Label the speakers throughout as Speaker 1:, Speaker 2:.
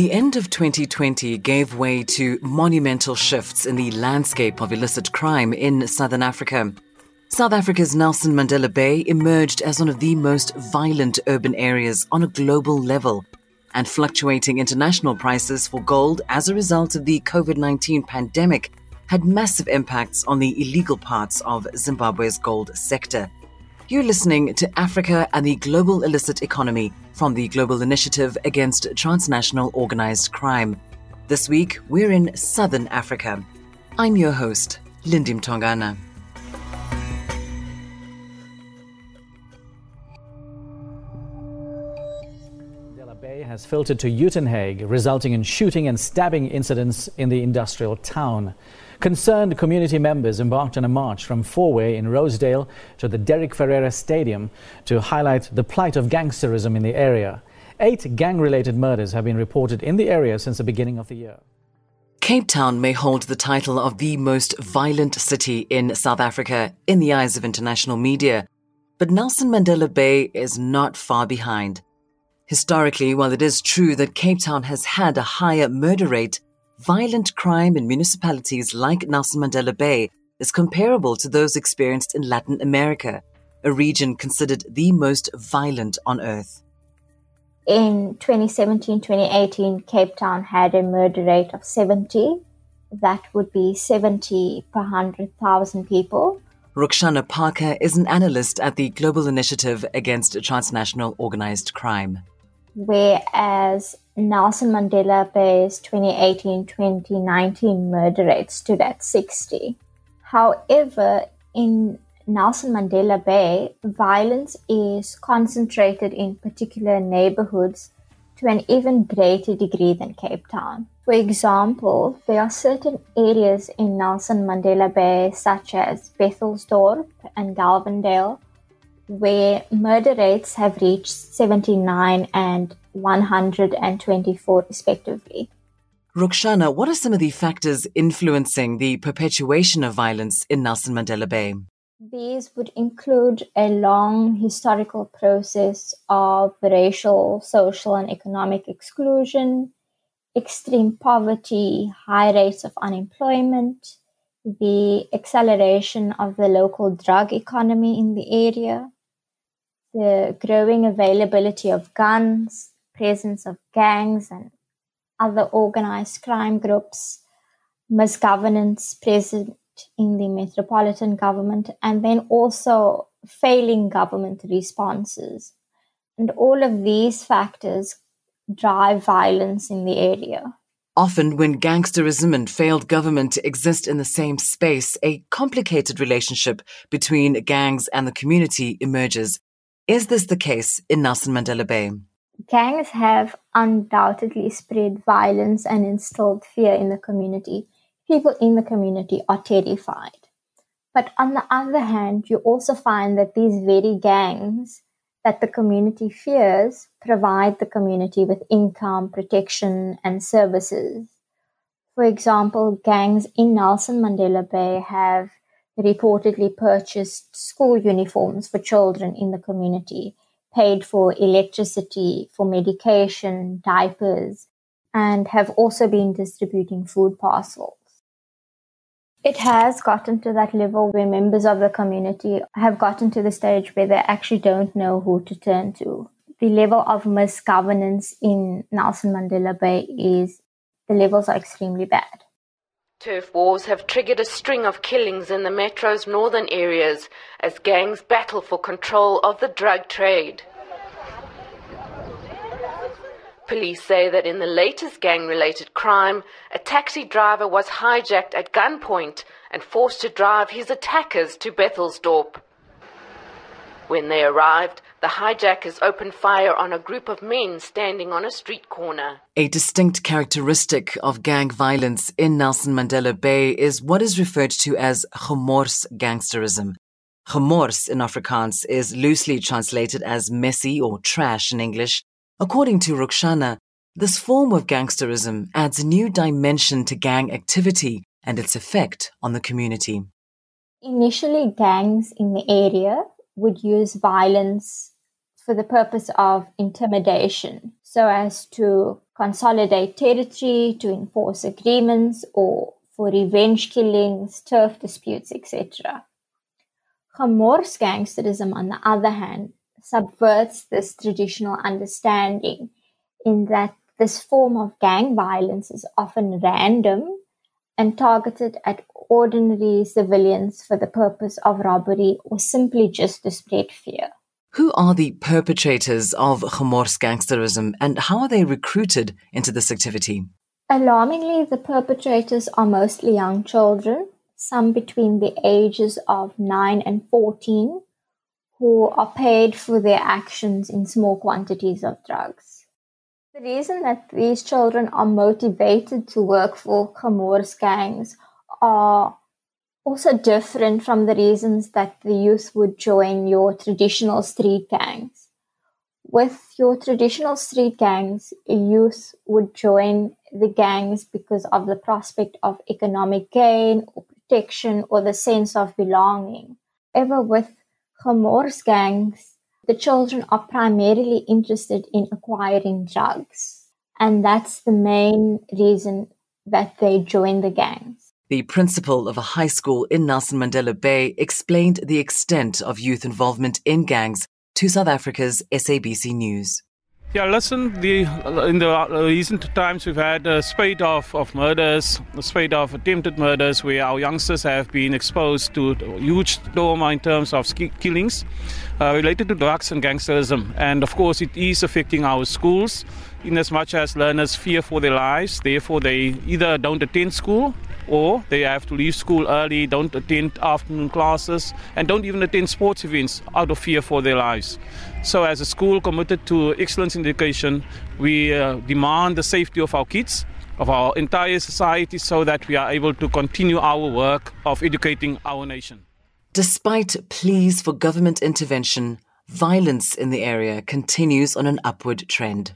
Speaker 1: The end of 2020 gave way to monumental shifts in the landscape of illicit crime in southern Africa. South Africa's Nelson Mandela Bay emerged as one of the most violent urban areas on a global level, and fluctuating international prices for gold as a result of the COVID 19 pandemic had massive impacts on the illegal parts of Zimbabwe's gold sector. You're listening to Africa and the Global Illicit Economy from the Global Initiative Against Transnational Organized Crime. This week, we're in Southern Africa. I'm your host, Lindy Mtongana.
Speaker 2: Bay has filtered to Uitenhage, resulting in shooting and stabbing incidents in the industrial town. Concerned community members embarked on a march from Fourway in Rosedale to the Derek Ferreira Stadium to highlight the plight of gangsterism in the area. Eight gang related murders have been reported in the area since the beginning of the year.
Speaker 1: Cape Town may hold the title of the most violent city in South Africa in the eyes of international media, but Nelson Mandela Bay is not far behind. Historically, while it is true that Cape Town has had a higher murder rate, violent crime in municipalities like Nelson Mandela Bay is comparable to those experienced in Latin America, a region considered the most violent on earth.
Speaker 3: In 2017 2018, Cape Town had a murder rate of 70. That would be 70 per 100,000 people.
Speaker 1: Rukshana Parker is an analyst at the Global Initiative Against Transnational Organized Crime.
Speaker 3: Whereas Nelson Mandela Bay's 2018-2019 murder rate stood at 60. However, in Nelson Mandela Bay, violence is concentrated in particular neighborhoods to an even greater degree than Cape Town. For example, there are certain areas in Nelson Mandela Bay, such as Bethelsdorp and Gelvandale, where murder rates have reached 79 and 124 respectively.
Speaker 1: Rukshana, what are some of the factors influencing the perpetuation of violence in Nelson Mandela Bay?
Speaker 3: These would include a long historical process of racial, social, and economic exclusion, extreme poverty, high rates of unemployment, the acceleration of the local drug economy in the area, the growing availability of guns, presence of gangs and other organized crime groups, misgovernance present in the metropolitan government, and then also failing government responses. And all of these factors drive violence in the area.
Speaker 1: Often, when gangsterism and failed government exist in the same space, a complicated relationship between gangs and the community emerges. Is this the case in Nelson Mandela Bay?
Speaker 3: gangs have undoubtedly spread violence and instilled fear in the community. People in the community are terrified. But on the other hand, you also find that these very gangs that the community fears provide the community with income, protection, and services. For example, gangs in Nelson Mandela Bay have reportedly purchased school uniforms for children in the community paid for electricity, for medication, diapers, and have also been distributing food parcels. It has gotten to that level where members of the community have gotten to the stage where they actually don't know who to turn to. The level of misgovernance in Nelson Mandela Bay is the levels are extremely bad.
Speaker 4: Turf wars have triggered a string of killings in the metro's northern areas as gangs battle for control of the drug trade. Police say that in the latest gang related crime, a taxi driver was hijacked at gunpoint and forced to drive his attackers to Bethelsdorp. When they arrived, the hijackers opened fire on a group of men standing on a street corner.
Speaker 1: A distinct characteristic of gang violence in Nelson Mandela Bay is what is referred to as gemors gangsterism. Gemors in Afrikaans is loosely translated as messy or trash in English. According to Rukshana, this form of gangsterism adds a new dimension to gang activity and its effect on the community.
Speaker 3: Initially, gangs in the area would use violence for the purpose of intimidation, so as to consolidate territory, to enforce agreements, or for revenge killings, turf disputes, etc. gemors gangsterism, on the other hand, subverts this traditional understanding in that this form of gang violence is often random and targeted at ordinary civilians for the purpose of robbery or simply just to spread fear.
Speaker 1: Who are the perpetrators of gemors gangsterism and how are they recruited into this activity?
Speaker 3: Alarmingly, the perpetrators are mostly young children, some between the ages of 9 and 14, who are paid for their actions in small quantities of drugs. The reason that these children are motivated to work for gemors gangs are also different from the reasons that the youth would join your traditional street gangs. With your traditional street gangs, a youth would join the gangs because of the prospect of economic gain or protection or the sense of belonging. Ever with gemors gangs, the children are primarily interested in acquiring drugs. And that's the main reason that they join the gangs.
Speaker 1: The principal of a high school in Nelson Mandela Bay explained the extent of youth involvement in gangs to South Africa's SABC News.
Speaker 5: Yeah, listen, the, in the recent times we've had a spate of, of murders, a spate of attempted murders where our youngsters have been exposed to huge trauma in terms of killings uh, related to drugs and gangsterism. And of course, it is affecting our schools in as much as learners fear for their lives. Therefore, they either don't attend school or they have to leave school early, don't attend afternoon classes, and don't even attend sports events out of fear for their lives. So, as a school committed to excellence in education, we uh, demand the safety of our kids, of our entire society, so that we are able to continue our work of educating our nation.
Speaker 1: Despite pleas for government intervention, violence in the area continues on an upward trend.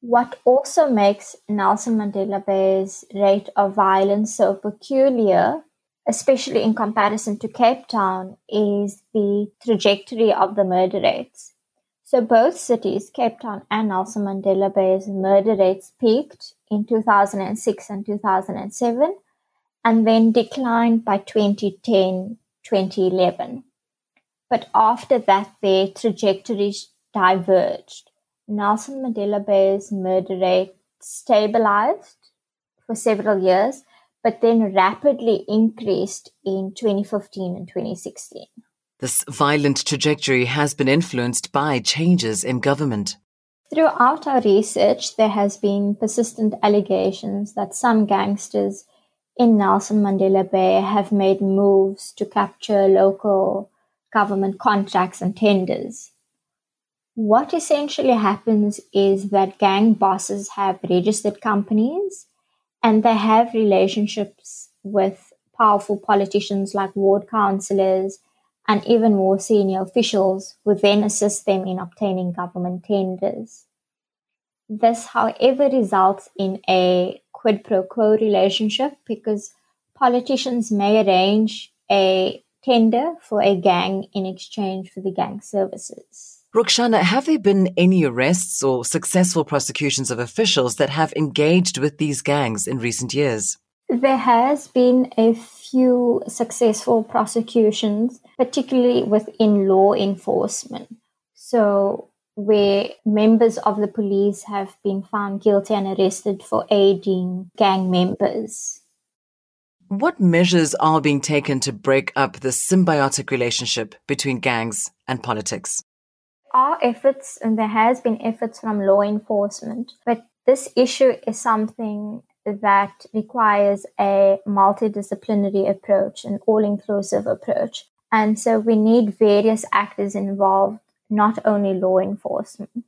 Speaker 3: What also makes Nelson Mandela Bay's rate of violence so peculiar, especially in comparison to Cape Town, is the trajectory of the murder rates. So both cities, Cape Town and Nelson Mandela Bay's murder rates peaked in 2006 and 2007 and then declined by 2010, 2011. But after that, their trajectories diverged. Nelson Mandela Bay's murder rate stabilized for several years, but then rapidly increased in 2015 and 2016.
Speaker 1: This violent trajectory has been influenced by changes in government.
Speaker 3: Throughout our research, there has been persistent allegations that some gangsters in Nelson Mandela Bay have made moves to capture local government contracts and tenders what essentially happens is that gang bosses have registered companies and they have relationships with powerful politicians like ward councillors and even more senior officials who then assist them in obtaining government tenders. This, however, results in a quid pro quo relationship because politicians may arrange a tender for a gang in exchange for the gang services.
Speaker 1: Rukshana, have there been any arrests or successful prosecutions of officials that have engaged with these gangs in recent years?
Speaker 3: There has been a few successful prosecutions, particularly within law enforcement. So, where members of the police have been found guilty and arrested for aiding gang members.
Speaker 1: What measures are being taken to break up the symbiotic relationship between gangs and politics?
Speaker 3: Are efforts, and there has been efforts from law enforcement, but this issue is something that requires a multidisciplinary approach, an all inclusive approach. And so we need various actors involved, not only law enforcement.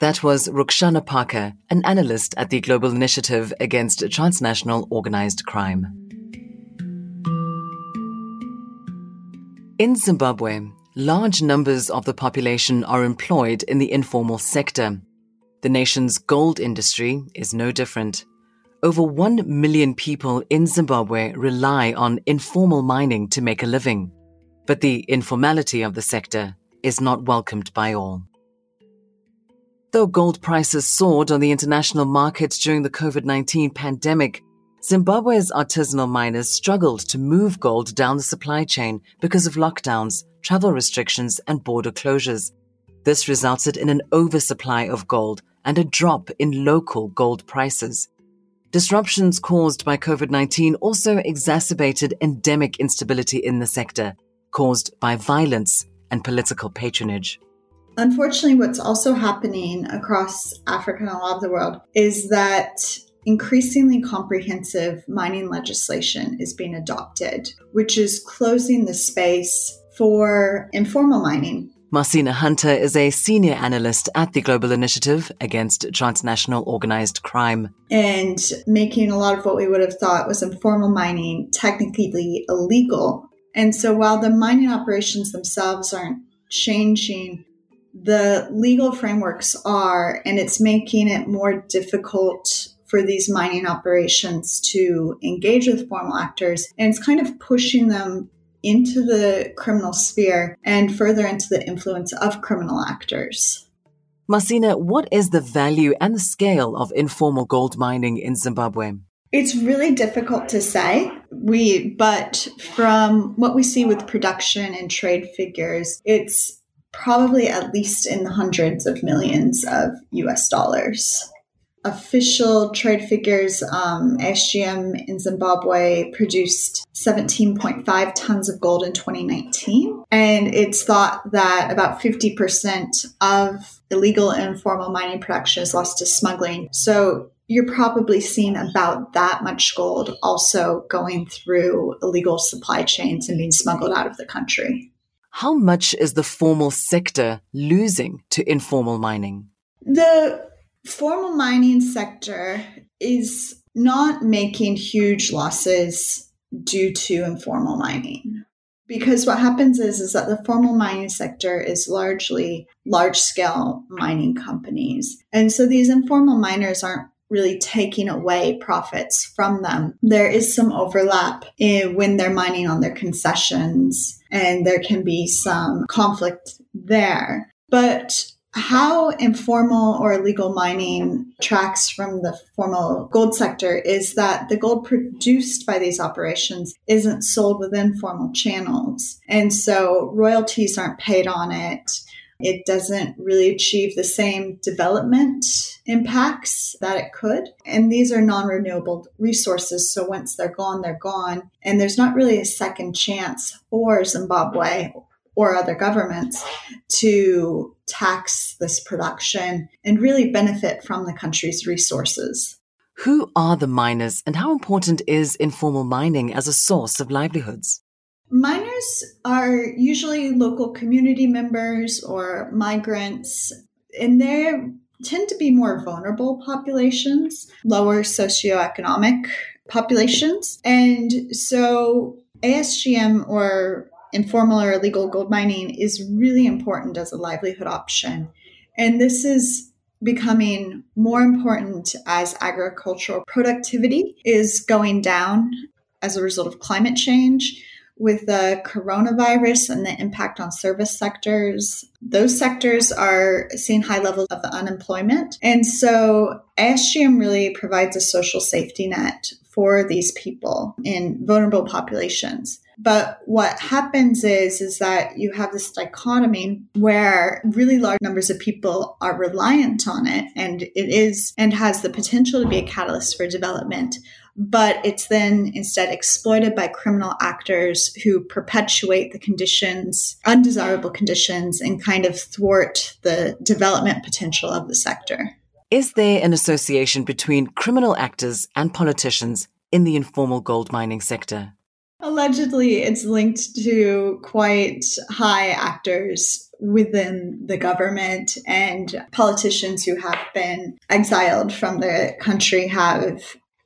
Speaker 1: That was Rukshana Parker, an analyst at the Global Initiative Against Transnational Organized Crime. In Zimbabwe, large numbers of the population are employed in the informal sector. The nation's gold industry is no different. Over 1 million people in Zimbabwe rely on informal mining to make a living. But the informality of the sector is not welcomed by all. Though gold prices soared on the international market during the COVID 19 pandemic, Zimbabwe's artisanal miners struggled to move gold down the supply chain because of lockdowns, travel restrictions, and border closures. This resulted in an oversupply of gold and a drop in local gold prices. Disruptions caused by COVID 19 also exacerbated endemic instability in the sector, caused by violence and political patronage.
Speaker 6: Unfortunately, what's also happening across Africa and a lot of the world is that increasingly comprehensive mining legislation is being adopted, which is closing the space for informal mining.
Speaker 1: Marcena Hunter is a senior analyst at the Global Initiative Against Transnational Organized Crime.
Speaker 6: And making a lot of what we would have thought was informal mining technically illegal. And so while the mining operations themselves aren't changing, the legal frameworks are, and it's making it more difficult for these mining operations to engage with formal actors. And it's kind of pushing them into the criminal sphere and further into the influence of criminal actors.
Speaker 1: Marcena, what is the value and the scale of informal gold mining in Zimbabwe?
Speaker 6: It's really difficult to say. We, but from what we see with production and trade figures, it's probably at least in the hundreds of millions of US dollars official trade figures, um, ASGM in Zimbabwe produced 17.5 tons of gold in 2019. And it's thought that about 50% of illegal and informal mining production is lost to smuggling. So you're probably seeing about that much gold also going through illegal supply chains and being smuggled out of the country.
Speaker 1: How much is the formal sector losing to informal mining?
Speaker 6: The formal mining sector is not making huge losses due to informal mining. Because what happens is is that the formal mining sector is largely large scale mining companies. And so these informal miners aren't really taking away profits from them. There is some overlap in when they're mining on their concessions and there can be some conflict there. But how informal or illegal mining tracks from the formal gold sector is that the gold produced by these operations isn't sold within formal channels. And so royalties aren't paid on it. It doesn't really achieve the same development impacts that it could. And these are non renewable resources. So once they're gone, they're gone. And there's not really a second chance for Zimbabwe or other governments to tax this production and really benefit from the country's resources.
Speaker 1: Who are the miners and how important is informal mining as a source of livelihoods?
Speaker 6: Miners are usually local community members or migrants, and they tend to be more vulnerable populations, lower socioeconomic populations. And so ASGM or informal or illegal gold mining is really important as a livelihood option. And this is becoming more important as agricultural productivity is going down as a result of climate change. With the coronavirus and the impact on service sectors, those sectors are seeing high levels of unemployment. And so ASGM really provides a social safety net for these people in vulnerable populations. But what happens is, is that you have this dichotomy where really large numbers of people are reliant on it and it is and has the potential to be a catalyst for development. But it's then instead exploited by criminal actors who perpetuate the conditions, undesirable conditions, and kind of thwart the development potential of the sector.
Speaker 1: Is there an association between criminal actors and politicians in the informal gold mining sector?
Speaker 6: Allegedly, it's linked to quite high actors within the government and politicians who have been exiled from the country have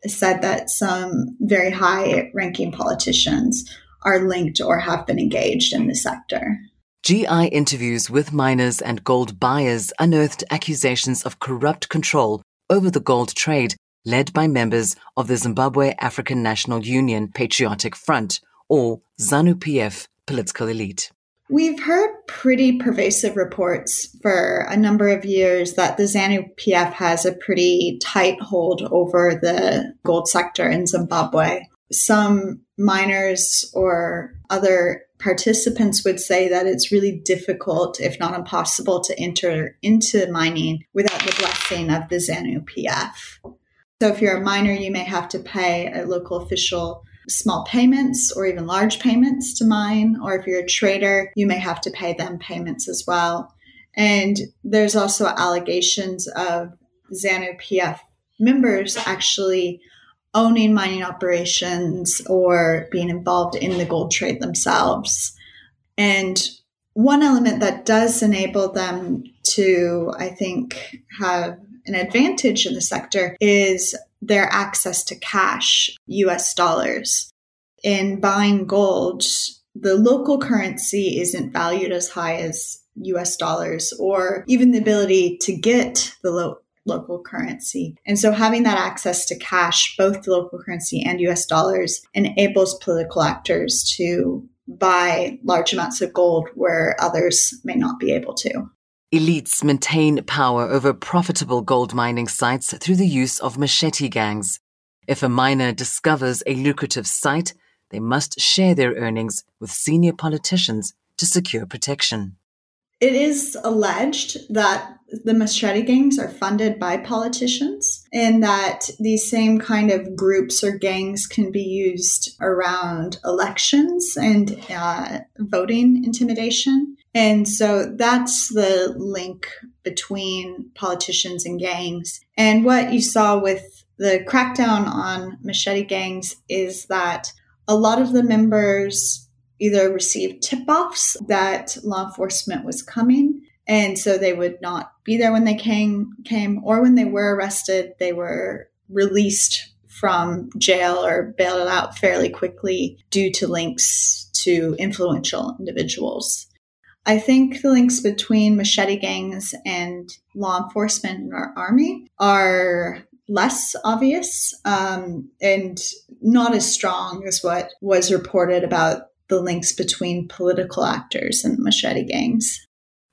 Speaker 6: said that some very high ranking politicians are linked or have been engaged in the sector.
Speaker 1: GI interviews with miners and gold buyers unearthed accusations of corrupt control over the gold trade led by members of the Zimbabwe African National Union Patriotic Front, or ZANU PF, political elite.
Speaker 6: We've heard pretty pervasive reports for a number of years that the ZANU PF has a pretty tight hold over the gold sector in Zimbabwe. Some miners or other participants would say that it's really difficult, if not impossible, to enter into mining without the blessing of the ZANU PF. So if you're a miner, you may have to pay a local official small payments or even large payments to mine. Or if you're a trader, you may have to pay them payments as well. And there's also allegations of ZANU PF members actually owning mining operations or being involved in the gold trade themselves. And one element that does enable them to, I think, have an advantage in the sector is their access to cash, US dollars. In buying gold, the local currency isn't valued as high as US dollars or even the ability to get the lo- local currency. And so having that access to cash, both the local currency and US dollars, enables political actors to buy large amounts of gold where others may not be able to.
Speaker 1: Elites maintain power over profitable gold mining sites through the use of machete gangs. If a miner discovers a lucrative site, they must share their earnings with senior politicians to secure protection.
Speaker 6: It is alleged that the machete gangs are funded by politicians and that these same kind of groups or gangs can be used around elections and uh, voting intimidation. And so that's the link between politicians and gangs. And what you saw with the crackdown on machete gangs is that a lot of the members either received tip offs that law enforcement was coming. And so they would not be there when they came, came, or when they were arrested, they were released from jail or bailed out fairly quickly due to links to influential individuals. I think the links between machete gangs and law enforcement and our army are less obvious um, and not as strong as what was reported about the links between political actors and machete gangs.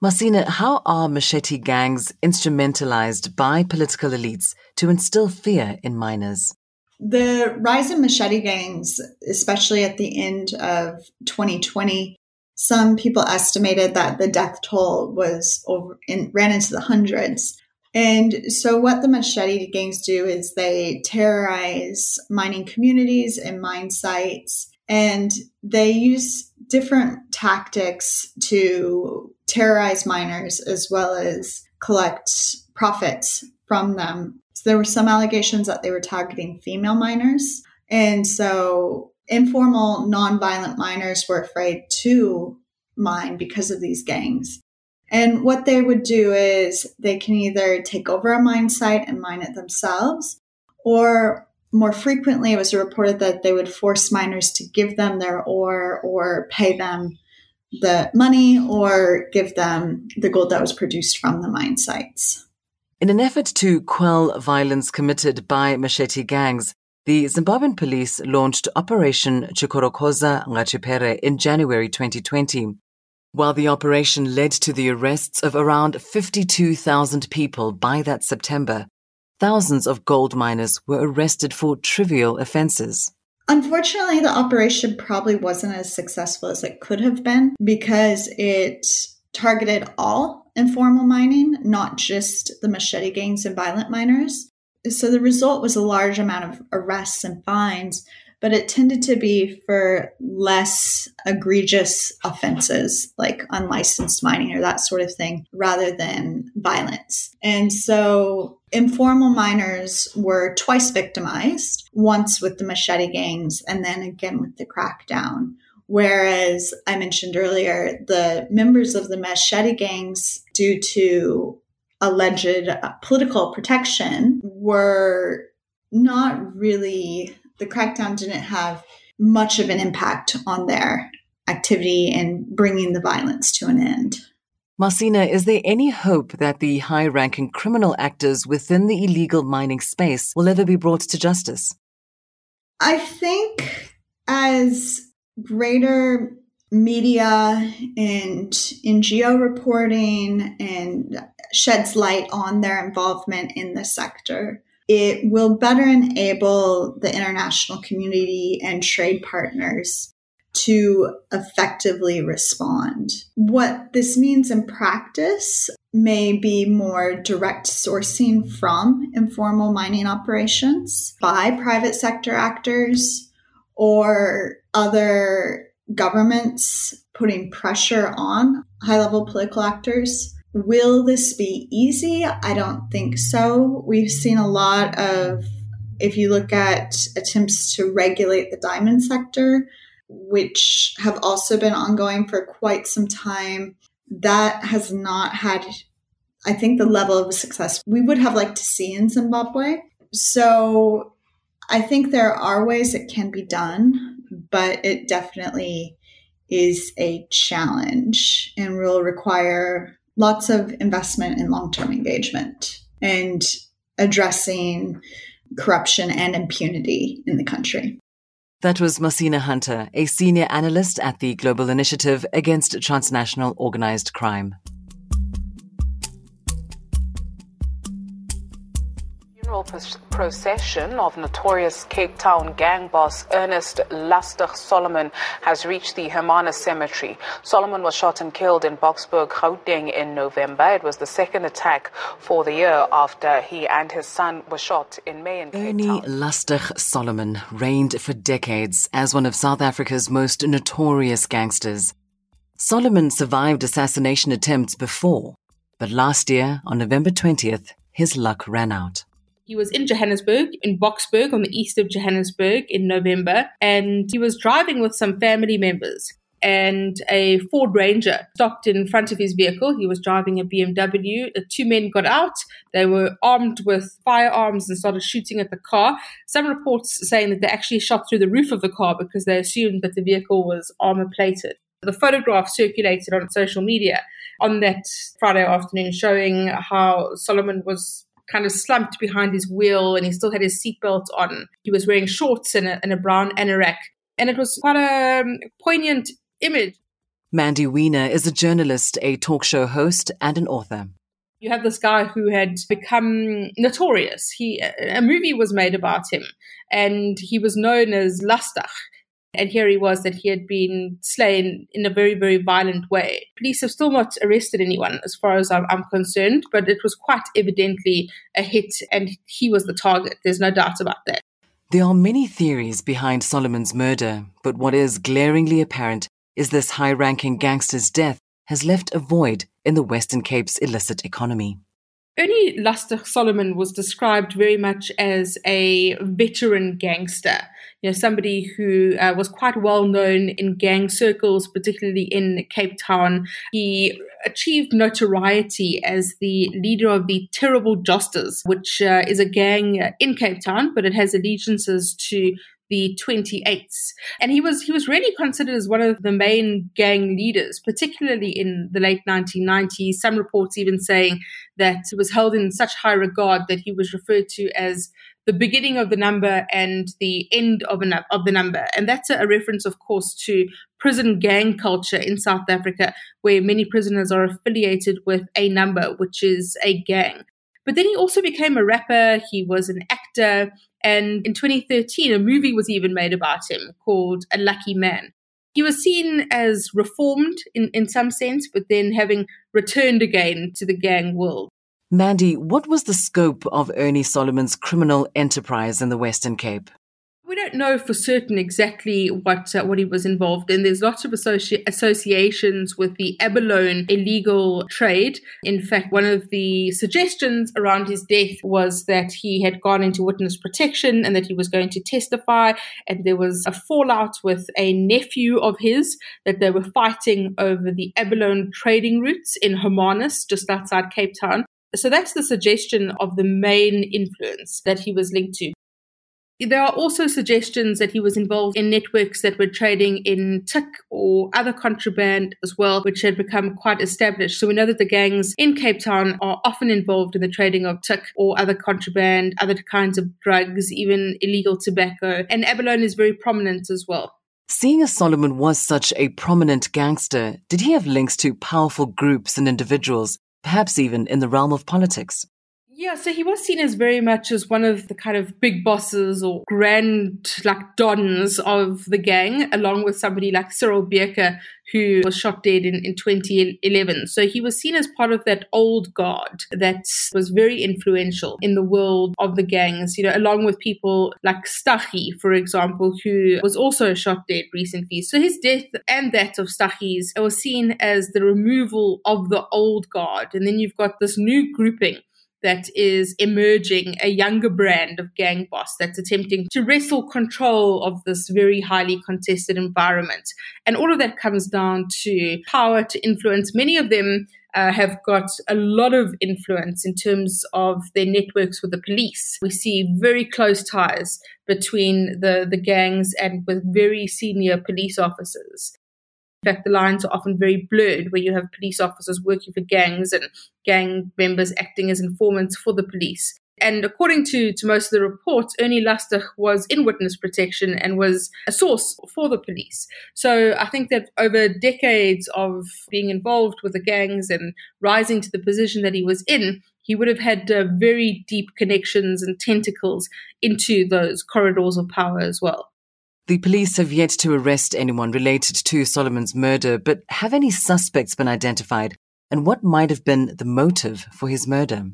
Speaker 1: Marcena, how are machete gangs instrumentalized by political elites to instill fear in miners?
Speaker 6: The rise in machete gangs, especially at the end of 2020, some people estimated that the death toll was over in, ran into the hundreds. And so, what the machete gangs do is they terrorize mining communities and mine sites, and they use different tactics to terrorize miners as well as collect profits from them. So, there were some allegations that they were targeting female miners. And so, informal, nonviolent miners were afraid to mine because of these gangs. And what they would do is they can either take over a mine site and mine it themselves, or more frequently, it was reported that they would force miners to give them their ore or pay them the money or give them the gold that was produced from the mine sites.
Speaker 1: In an effort to quell violence committed by machete gangs, the Zimbabwean police launched Operation Chikorokoza Ngachipere in January 2020. While the operation led to the arrests of around 52,000 people by that September, thousands of gold miners were arrested for trivial offenses.
Speaker 6: Unfortunately, the operation probably wasn't as successful as it could have been because it targeted all informal mining, not just the machete gangs and violent miners. So the result was a large amount of arrests and fines, but it tended to be for less egregious offenses like unlicensed mining or that sort of thing rather than violence. And so informal miners were twice victimized, once with the machete gangs and then again with the crackdown. Whereas I mentioned earlier, the members of the machete gangs, due to alleged uh, political protection were not really, the crackdown didn't have much of an impact on their activity and bringing the violence to an end.
Speaker 1: Marcena, is there any hope that the high ranking criminal actors within the illegal mining space will ever be brought to justice?
Speaker 6: I think as greater media and NGO reporting and sheds light on their involvement in the sector. It will better enable the international community and trade partners to effectively respond. What this means in practice may be more direct sourcing from informal mining operations by private sector actors or other governments putting pressure on high level political actors. Will this be easy? I don't think so. We've seen a lot of, if you look at attempts to regulate the diamond sector, which have also been ongoing for quite some time, that has not had, I think, the level of success we would have liked to see in Zimbabwe. So I think there are ways it can be done, but it definitely is a challenge and will require lots of investment and long term engagement and addressing corruption and impunity in the country.
Speaker 1: That was Marcena Hunter, a senior analyst at the Global Initiative Against Transnational Organized Crime.
Speaker 4: Funeral procession of notorious Cape Town gang boss Ernest Lastig Solomon has reached the Hermanus Cemetery. Solomon was shot and killed in Boksburg, Gauteng in November. It was the second attack for the year after he and his son were shot in May in Cape
Speaker 1: Ernie
Speaker 4: Town.
Speaker 1: Lastig Solomon reigned for decades as one of South Africa's most notorious gangsters. Solomon survived assassination attempts before, but last year, on November 20th, his luck ran out.
Speaker 7: He was in Johannesburg, in Boksburg, on the east of Johannesburg in November, and he was driving with some family members. And a Ford Ranger stopped in front of his vehicle. He was driving a BMW. The two men got out. They were armed with firearms and started shooting at the car. Some reports saying that they actually shot through the roof of the car because they assumed that the vehicle was armor plated. The photograph circulated on social media on that Friday afternoon showing how Solomon was kind of slumped behind his wheel and he still had his seatbelt on. He was wearing shorts and a, and a brown anorak. And it was quite a um, poignant image.
Speaker 1: Mandy Wiener is a journalist, a talk show host, and an author.
Speaker 7: You have this guy who had become notorious. He a movie was made about him, and he was known as Lastig. And here he was that he had been slain in a very, very violent way. Police have still not arrested anyone, as far as I'm, concerned, but it was quite evidently a hit, and he was the target. There's no doubt about that.
Speaker 1: There are many theories behind Solomon's murder, but what is glaringly apparent is this high ranking gangster's death has left a void in the Western Cape's illicit economy.
Speaker 7: Ernie Lastig Solomon was described very much as a veteran gangster, you know, somebody who uh, was quite well known in gang circles, particularly in Cape Town. He achieved notoriety as the leader of the Terrible Josters, which uh, is a gang in Cape Town, but it has allegiances to the 28s and he was he was really considered as one of the main gang leaders particularly in the late 1990s some reports even saying that he was held in such high regard that he was referred to as the beginning of the number and the end of, a, of the number. And that's a, a reference of course to prison gang culture in South Africa where many prisoners are affiliated with a number which is a gang but then he also became a rapper, he was an actor, and in 2013, a movie was even made about him called A Lucky Man. He was seen as reformed in, in some sense, but then having returned again to the gang world.
Speaker 1: Mandy, what was the scope of Ernie Solomon's criminal enterprise in the Western Cape?
Speaker 7: We don't know for certain exactly what uh, what he was involved in. There's lots of associ- associations with the abalone illegal trade. In fact, one of the suggestions around his death was that he had gone into witness protection and that he was going to testify. And there was a fallout with a nephew of his that they were fighting over the abalone trading routes in Hermanus, just outside Cape Town. So that's the suggestion of the main influence that he was linked to. There are also suggestions that he was involved in networks that were trading in tik or other contraband as well, which had become quite established. So we know that the gangs in Cape Town are often involved in the trading of tik or other contraband, other kinds of drugs, even illegal tobacco. And abalone is very prominent as well.
Speaker 1: Seeing as Solomon was such a prominent gangster, did he have links to powerful groups and individuals, perhaps even in the realm of politics?
Speaker 7: Yeah, so he was seen as very much as one of the kind of big bosses or grand like dons of the gang, along with somebody like Cyril Beeka, who was shot dead in, in 2011. So he was seen as part of that old guard that was very influential in the world of the gangs, you know, along with people like Staggie, for example, who was also shot dead recently. So his death and that of Staggie's was seen as the removal of the old guard. And then you've got this new grouping that is emerging, a younger brand of gang boss that's attempting to wrestle control of this very highly contested environment. And all of that comes down to power to influence. Many of them uh, have got a lot of influence in terms of their networks with the police. We see very close ties between the, the gangs and with very senior police officers fact, the lines are often very blurred where you have police officers working for gangs and gang members acting as informants for the police. And according to, to most of the reports, Ernie Lastig was in witness protection and was a source for the police. So I think that over decades of being involved with the gangs and rising to the position that he was in, he would have had uh, very deep connections and tentacles into those corridors of power as well.
Speaker 1: The police have yet to arrest anyone related to Solomon's murder, but have any suspects been identified? And what might have been the motive for his murder?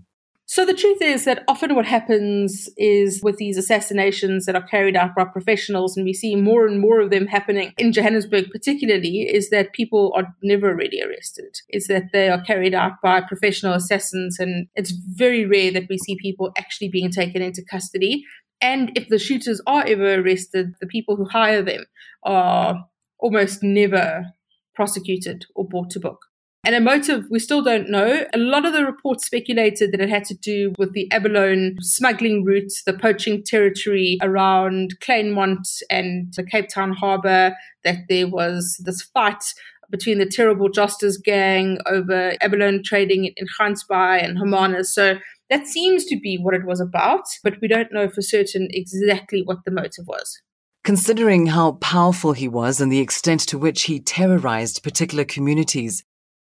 Speaker 7: So the truth is that often what happens is with these assassinations that are carried out by professionals, and we see more and more of them happening in Johannesburg, particularly, is that people are never really arrested. Is that they are carried out by professional assassins, and it's very rare that we see people actually being taken into custody. And if the shooters are ever arrested, the people who hire them are almost never prosecuted or brought to book. And a motive we still don't know. A lot of the reports speculated that it had to do with the abalone smuggling route, the poaching territory around Kleinmond and the Cape Town harbour, that there was this fight between the terrible Josters gang over abalone trading in Gansbaai and Hermanus. So that seems to be what it was about, but we don't know for certain exactly what the motive was.
Speaker 1: Considering how powerful he was and the extent to which he terrorized particular communities,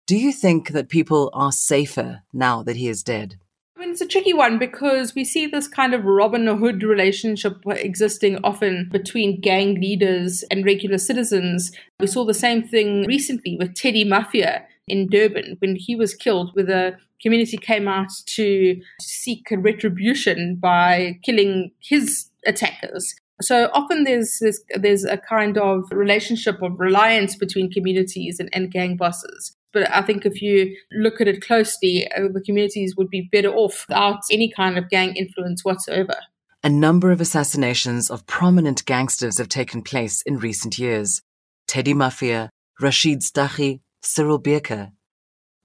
Speaker 1: do you think that people are safer now that he is dead?
Speaker 7: I mean, it's a tricky one because we see this kind of Robin Hood relationship existing often between gang leaders and regular citizens. We saw the same thing recently with Teddy Mafia in Durban when he was killed, where the community came out to seek retribution by killing his attackers. So often there's, there's, there's a kind of relationship of reliance between communities and, and gang bosses. But I think if you look at it closely, uh, the communities would be better off without any kind of gang influence whatsoever.
Speaker 1: A number of assassinations of prominent gangsters have taken place in recent years. Teddy Mafia, Rashied Staggie, Cyril Beeka.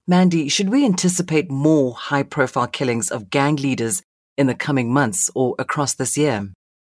Speaker 1: Mandy, should we anticipate more high profile killings of gang leaders in the coming months or across this year?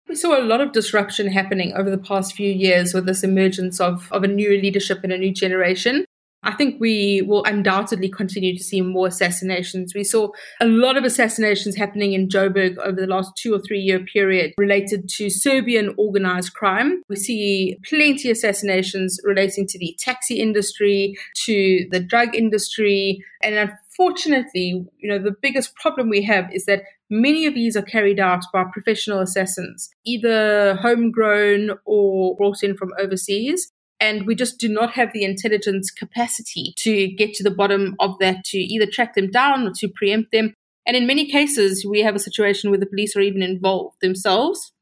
Speaker 7: We saw a lot of disruption happening over the past few years with this emergence of, of a new leadership and a new generation. I think we will undoubtedly continue to see more assassinations. We saw a lot of assassinations happening in Joburg over the last two or three year period related to Serbian organized crime. We see plenty of assassinations relating to the taxi industry, to the drug industry. And unfortunately, you know, the biggest problem we have is that many of these are carried out by professional assassins, either homegrown or brought in from overseas. And we just do not have the intelligence capacity to get to the bottom of that, to either track them down or to preempt them. And in many cases, we have a situation where the police are even involved themselves.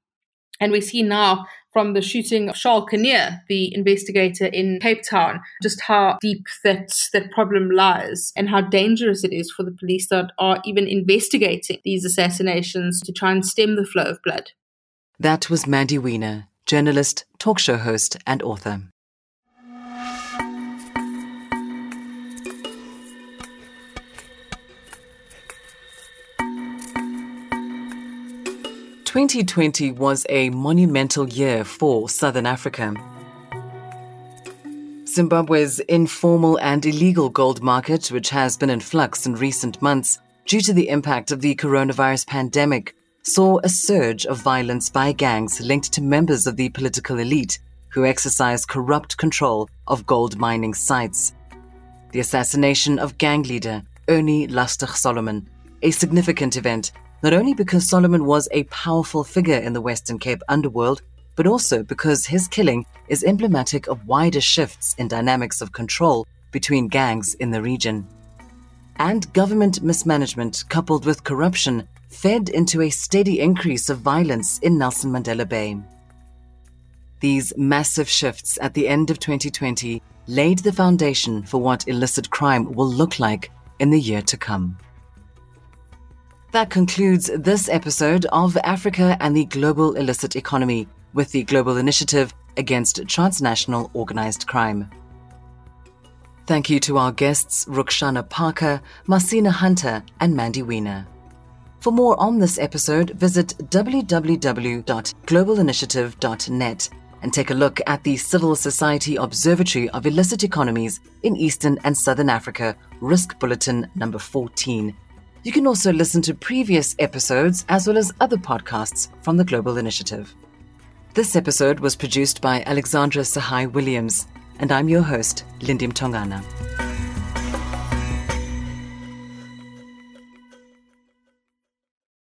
Speaker 7: And we see now from the shooting of Charles Kinnear, the investigator in Cape Town, just how deep that, that problem lies and how dangerous it is for the police that are even investigating these assassinations to try and stem the flow of blood.
Speaker 1: That was Mandy Wiener, journalist, talk show host, and author. 2020 was a monumental year for Southern Africa. Zimbabwe's informal and illegal gold market, which has been in flux in recent months due to the impact of the coronavirus pandemic, saw a surge of violence by gangs linked to members of the political elite who exercise corrupt control of gold mining sites. The assassination of gang leader Ernie Lastig Solomon, a significant event not only because Solomon was a powerful figure in the Western Cape underworld, but also because his killing is emblematic of wider shifts in dynamics of control between gangs in the region. And government mismanagement coupled with corruption fed into a steady increase of violence in Nelson Mandela Bay. These massive shifts at the end of 2020 laid the foundation for what illicit crime will look like in the year to come. That concludes this episode of Africa and the Global Illicit Economy with the Global Initiative Against Transnational Organized Crime. Thank you to our guests Rukshana Parker, Marcena Hunter, and Mandy Wiener. For more on this episode, visit www.globalinitiative.net and take a look at the Civil Society Observatory of Illicit Economies in Eastern and Southern Africa, Risk Bulletin number 14. You can also listen to previous episodes as well as other podcasts from the Global Initiative. This episode was produced by Alexandra Sahai Williams, and I'm your host, Lindy Mtongana.